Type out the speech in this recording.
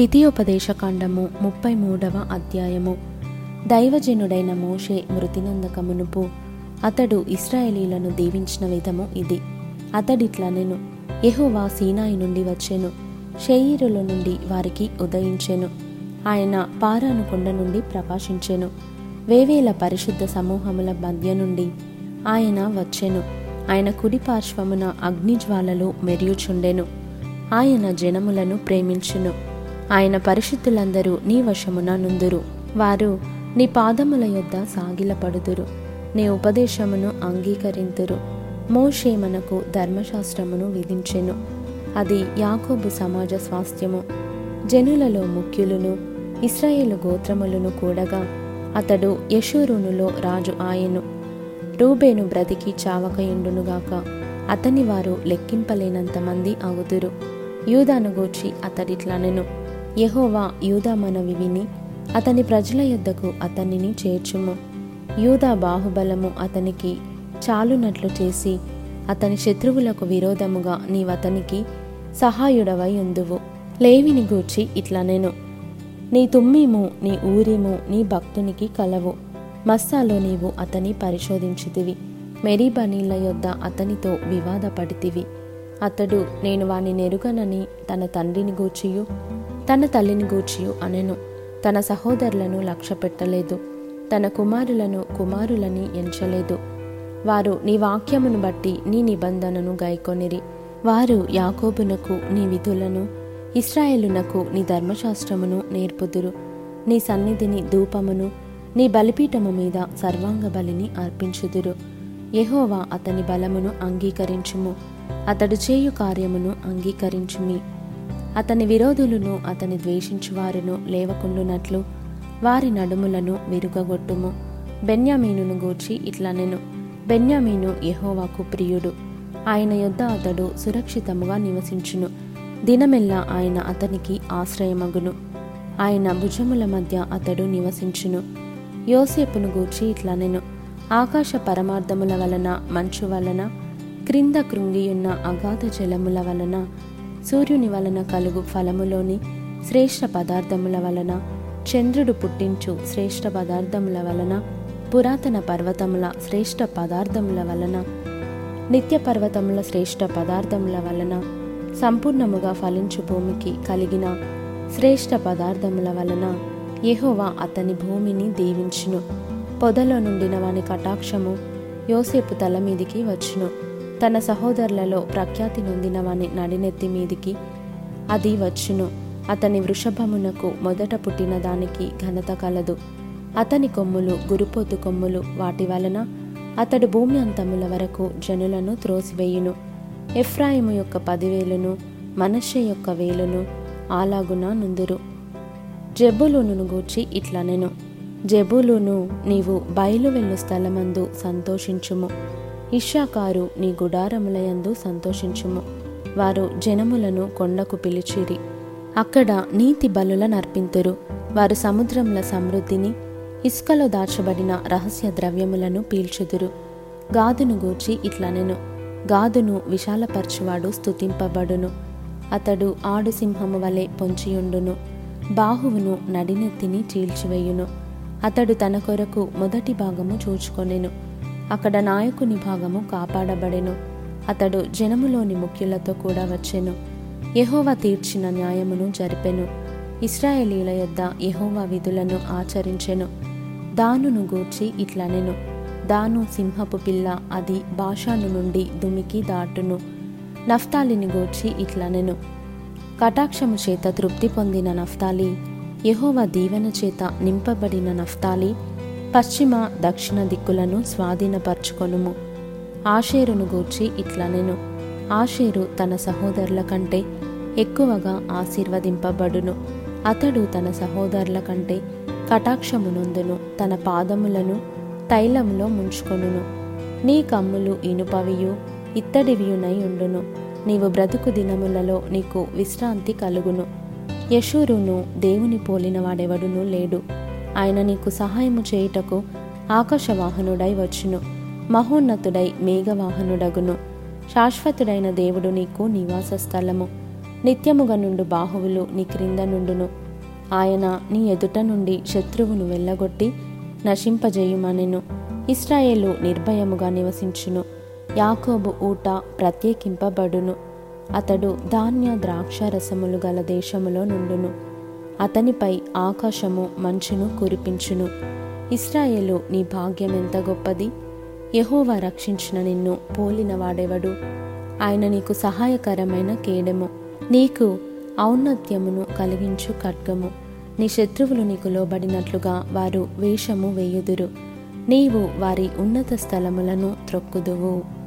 ద్వితీయోపదేశకాండము ముప్పై మూడవ అధ్యాయము. దైవజనుడైన మోషే మృతినందక మునుపు అతడు ఇస్రాయేలీలను దీవించిన విధము ఇది. అతడిట్లా నేను ఎహోవా సీనాయి నుండి వచ్చెను షేయిరుల నుండి వారికి ఉదయించెను ఆయన పారాను కొండ నుండి ప్రకాశించెను వేవేల పరిశుద్ధ సమూహముల మధ్య నుండి ఆయన వచ్చెను ఆయన కుడి పార్శ్వమున అగ్నిజ్వాలలు మెరియుచుండెను ఆయన జనములను ప్రేమించును. ఆయన పరిశుద్ధులందరూ నీ వశమున నుందురు. వారు నీ పాదముల యొద్ద సాగిలపడుదురు. నీ ఉపదేశమును అంగీకరింతురు. మోషే మనకు ధర్మశాస్త్రమును విధించెను. అది యాకోబు సమాజ స్వాస్థ్యము. జనులలో ముఖ్యులను ఇస్రాయేలు గోత్రములను కూడగా అతడు యశూరునులో రాజు ఆయను. రూబేను బ్రతికి చావకయుండునుగాక అతని వారు లెక్కింపలేనంత మంది అగుదురు యూదాను గూర్చి అతడిట్లనెను. యహోవా యూదా మనవి విని అతని ప్రజల యొద్దకు అతనిని చేర్చుము. యూదా బాహుబలము అతనికి చాలునట్లు చేసి అతని శత్రువులకు విరోధముగా నీవతనికి సహాయుడవై ఉందువు. లేవిని గూర్చి ఇట్లనెను నీ తుమ్మీము నీ ఊరిము నీ భక్తునికి కలవు. మస్సాలో నీవు అతని పరిశోధించితివి. మెరీబనీల యొద్ద అతనితో వివాదపడితివి. అతడు నేను వాని నెరుగనని తన తండ్రిని గూర్చియు తన తల్లిని గూర్చియు అనెను. తన సహోదరులను లక్ష్య పెట్టలేదు తన కుమారులను కుమారులని ఎంచలేదు. వారు నీ వాక్యమును బట్టి నీ నిబంధనను గైకొనిరి. వారు యాకోబునకు నీ విధులను ఇస్రాయేలునకు నీ ధర్మశాస్త్రమును నేర్పుదురు. నీ సన్నిధిని ధూపమును నీ బలిపీఠము మీద సర్వాంగ బలిని అర్పించుదురు. యహోవా అతని బలమును అంగీకరించుము. అతడు చేయు కార్యమును అంగీకరించుమి. అతని విరోధులను అతని ద్వేషించువారును లేవకుండునట్లు వారి నడుములను విరుగగొట్టుము. బెన్యామీనును గూర్చి ఇట్లా నేను బెన్యామీను యహోవాకు ప్రియుడు. ఆయన యొద్ద అతడు సురక్షితముగా నివసించును. దినమెల్లా ఆయన అతనికి ఆశ్రయమగును. ఆయన భుజముల మధ్య అతడు నివసించును. యోసేపును గూర్చి ఇట్లా నేను ఆకాశ పరమార్థముల వలన మంచు వలన క్రింద కృంగియున్న అగాధ జలముల వలన సూర్యుని వలన కలుగు ఫలములోని శ్రేష్ఠ పదార్థముల వలన చంద్రుడు పుట్టించు శ్రేష్ఠ పదార్థముల వలన పురాతన పర్వతముల శ్రేష్ఠ పదార్థముల వలన నిత్య పర్వతముల శ్రేష్ఠ పదార్థముల వలన సంపూర్ణముగా ఫలించు భూమికి కలిగిన శ్రేష్ఠ పదార్థముల వలన యెహోవా అతని భూమిని దీవించును. పొదలో నుండిన వాని కటాక్షము యోసేపు తల మీదికి వచ్చును. తన సహోదరులలో ప్రఖ్యాతి నొందినవని నడినెత్తి మీదికి అది వచ్చును. అతని వృషభమునకు మొదట పుట్టిన దానికి ఘనత కలదు. అతని కొమ్ములు గురుపోతు కొమ్ములు వాటి వలన అతడు భూమి అంతముల వరకు జనులను త్రోసివేయును. ఎఫ్రాయిము యొక్క పదివేలును మనష్య యొక్క వేలును ఆలాగున నుందురు. జెబులును గూర్చి ఇట్లనెను. జెబులును నీవు బయలు వెళ్ళు స్థలమందు సంతోషించుము. ఇషాకారు నీ గుడారములయందు సంతోషించుము. వారు జనములను కొండకు పిలిచిరి. అక్కడ నీతి బలుల నర్పింతురు వారు సముద్రముల సమృద్ధిని ఇసుకలో దాచబడిన రహస్య ద్రవ్యములను పీల్చుదురు. గాదును గూర్చి ఇట్లనెను. గాదును విశాలపరచువాడు స్తుతింపబడును. అతడు ఆడు సింహము వలె పొంచియుండును. బాహువును నడినెత్తిని చీల్చివేయును. అతడు తన కొరకు మొదటి భాగము చూచుకొనెను. అక్కడ నాయకుని భాగము కాపాడబడెను. అతడు జనములోని ముఖ్యులతో కూడా వచ్చెను. యహోవా తీర్చిన న్యాయమును జరిపెను. ఇస్రాయేలీల యొద్ద యహోవా విధులను ఆచరించెను. దానును గూర్చి ఇట్లనెను. దాను సింహపు పిల్ల అది భాషాను నుండి దుమికి దాటును. నఫ్తాలిని గూర్చి ఇట్లనెను. కటాక్షము చేత తృప్తి పొందిన నఫ్తాలి యహోవ దీవెన చేత నింపబడిన నఫ్తాలి పశ్చిమ దక్షిణ దిక్కులను స్వాధీనపరచుకొనుము. ఆషేరును గూర్చి ఇట్లనెను ఆషేరు తన సహోదరుల కంటే ఎక్కువగా ఆశీర్వదింపబడును. అతడు తన సహోదరుల కంటే కటాక్షమునందును తన పాదములను తైలములో ముంచుకొనును. నీ కమ్ములు ఇనుపవియు ఇత్తడివియునై ఉండును. నీవు బ్రతుకు దినములలో నీకు విశ్రాంతి కలుగును. యశూరును దేవుని పోలిన వాడెవడునూ లేడు. ఆయన నీకు సహాయము చేయుటకు ఆకాశవాహనుడై వచ్చును మహోన్నతుడై మేఘవాహనుడగును. శాశ్వతుడైన దేవుడు నీకు నివాస స్థలము నిత్యముగా నుండు బాహువులు నీ క్రింద నుండును. ఆయన నీ ఎదుట నుండి శత్రువును వెళ్ళగొట్టి నశింపజేయుమనెను. ఇస్రాయేలు నిర్భయముగా నివసించును. యాకోబు ఊట ప్రత్యేకింపబడును. అతడు ధాన్య ద్రాక్ష రసములు గల దేశములో నుండును. అతనిపై ఆకాశము మంచును కురిపించును. ఇస్రాయేలు నీ భాగ్యం ఎంత గొప్పది? యహోవా రక్షించిన నిన్ను పోలిన వాడెవడు? ఆయన నీకు సహాయకరమైన కేడము. నీకు ఔన్నత్యమును కలిగించు ఖడ్గము. నీ శత్రువులు నీకు లోబడినట్లుగా వారు వేషము వేయుదురు. నీవు వారి ఉన్నత స్థలములను త్రొక్కుదువు.